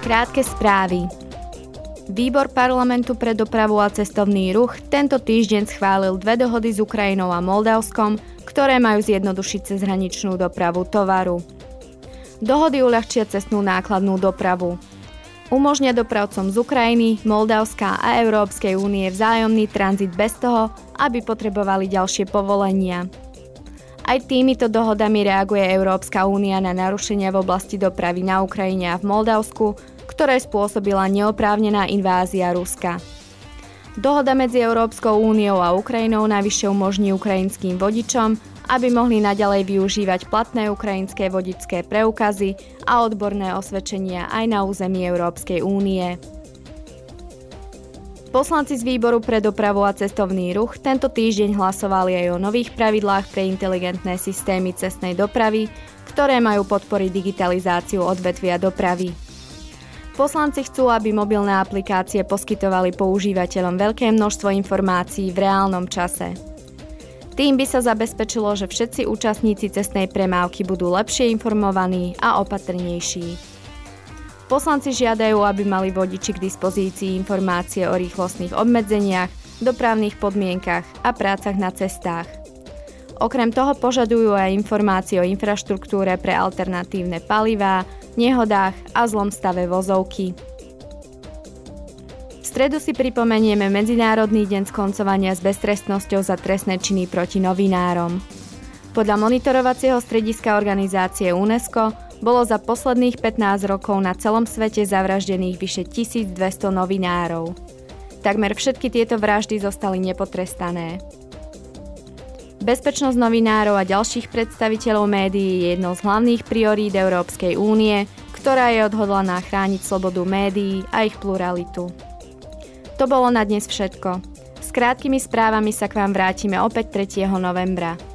Krátke správy. Výbor parlamentu pre dopravu a cestovný ruch tento týždeň schválil dve dohody s Ukrajinou a Moldavskom, ktoré majú zjednodušiť cezhraničnú dopravu tovaru. Dohody uľahčia cestnú nákladnú dopravu. Umožňa dopravcom z Ukrajiny, Moldavska a Európskej únie vzájomný tranzit bez toho, aby potrebovali ďalšie povolenia. Aj týmito dohodami reaguje Európska únia na narušenia v oblasti dopravy na Ukrajine a v Moldavsku, ktoré spôsobila neoprávnená invázia Ruska. Dohoda medzi Európskou úniou a Ukrajinou navyše umožní ukrajinským vodičom, aby mohli naďalej využívať platné ukrajinské vodické preukazy a odborné osvedčenia aj na území Európskej únie. Poslanci z výboru pre dopravu a cestovný ruch tento týždeň hlasovali aj o nových pravidlách pre inteligentné systémy cestnej dopravy, ktoré majú podporiť digitalizáciu odvetvia dopravy. Poslanci chcú, aby mobilné aplikácie poskytovali používateľom veľké množstvo informácií v reálnom čase. Tým by sa zabezpečilo, že všetci účastníci cestnej premávky budú lepšie informovaní a opatrnejší. Poslanci žiadajú, aby mali vodiči k dispozícii informácie o rýchlostných obmedzeniach, dopravných podmienkach a prácach na cestách. Okrem toho požadujú aj informácie o infraštruktúre pre alternatívne palivá, nehodách a zlom stave vozovky. V stredu si pripomenieme Medzinárodný deň skoncovania s beztrestnosťou za trestné činy proti novinárom. Podľa monitorovacieho strediska organizácie UNESCO bolo za posledných 15 rokov na celom svete zavraždených vyše 1200 novinárov. Takmer všetky tieto vraždy zostali nepotrestané. Bezpečnosť novinárov a ďalších predstaviteľov médií je jednou z hlavných priorít Európskej únie, ktorá je odhodlaná chrániť slobodu médií a ich pluralitu. To bolo na dnes všetko. S krátkými správami sa k vám vrátime opäť 3. novembra.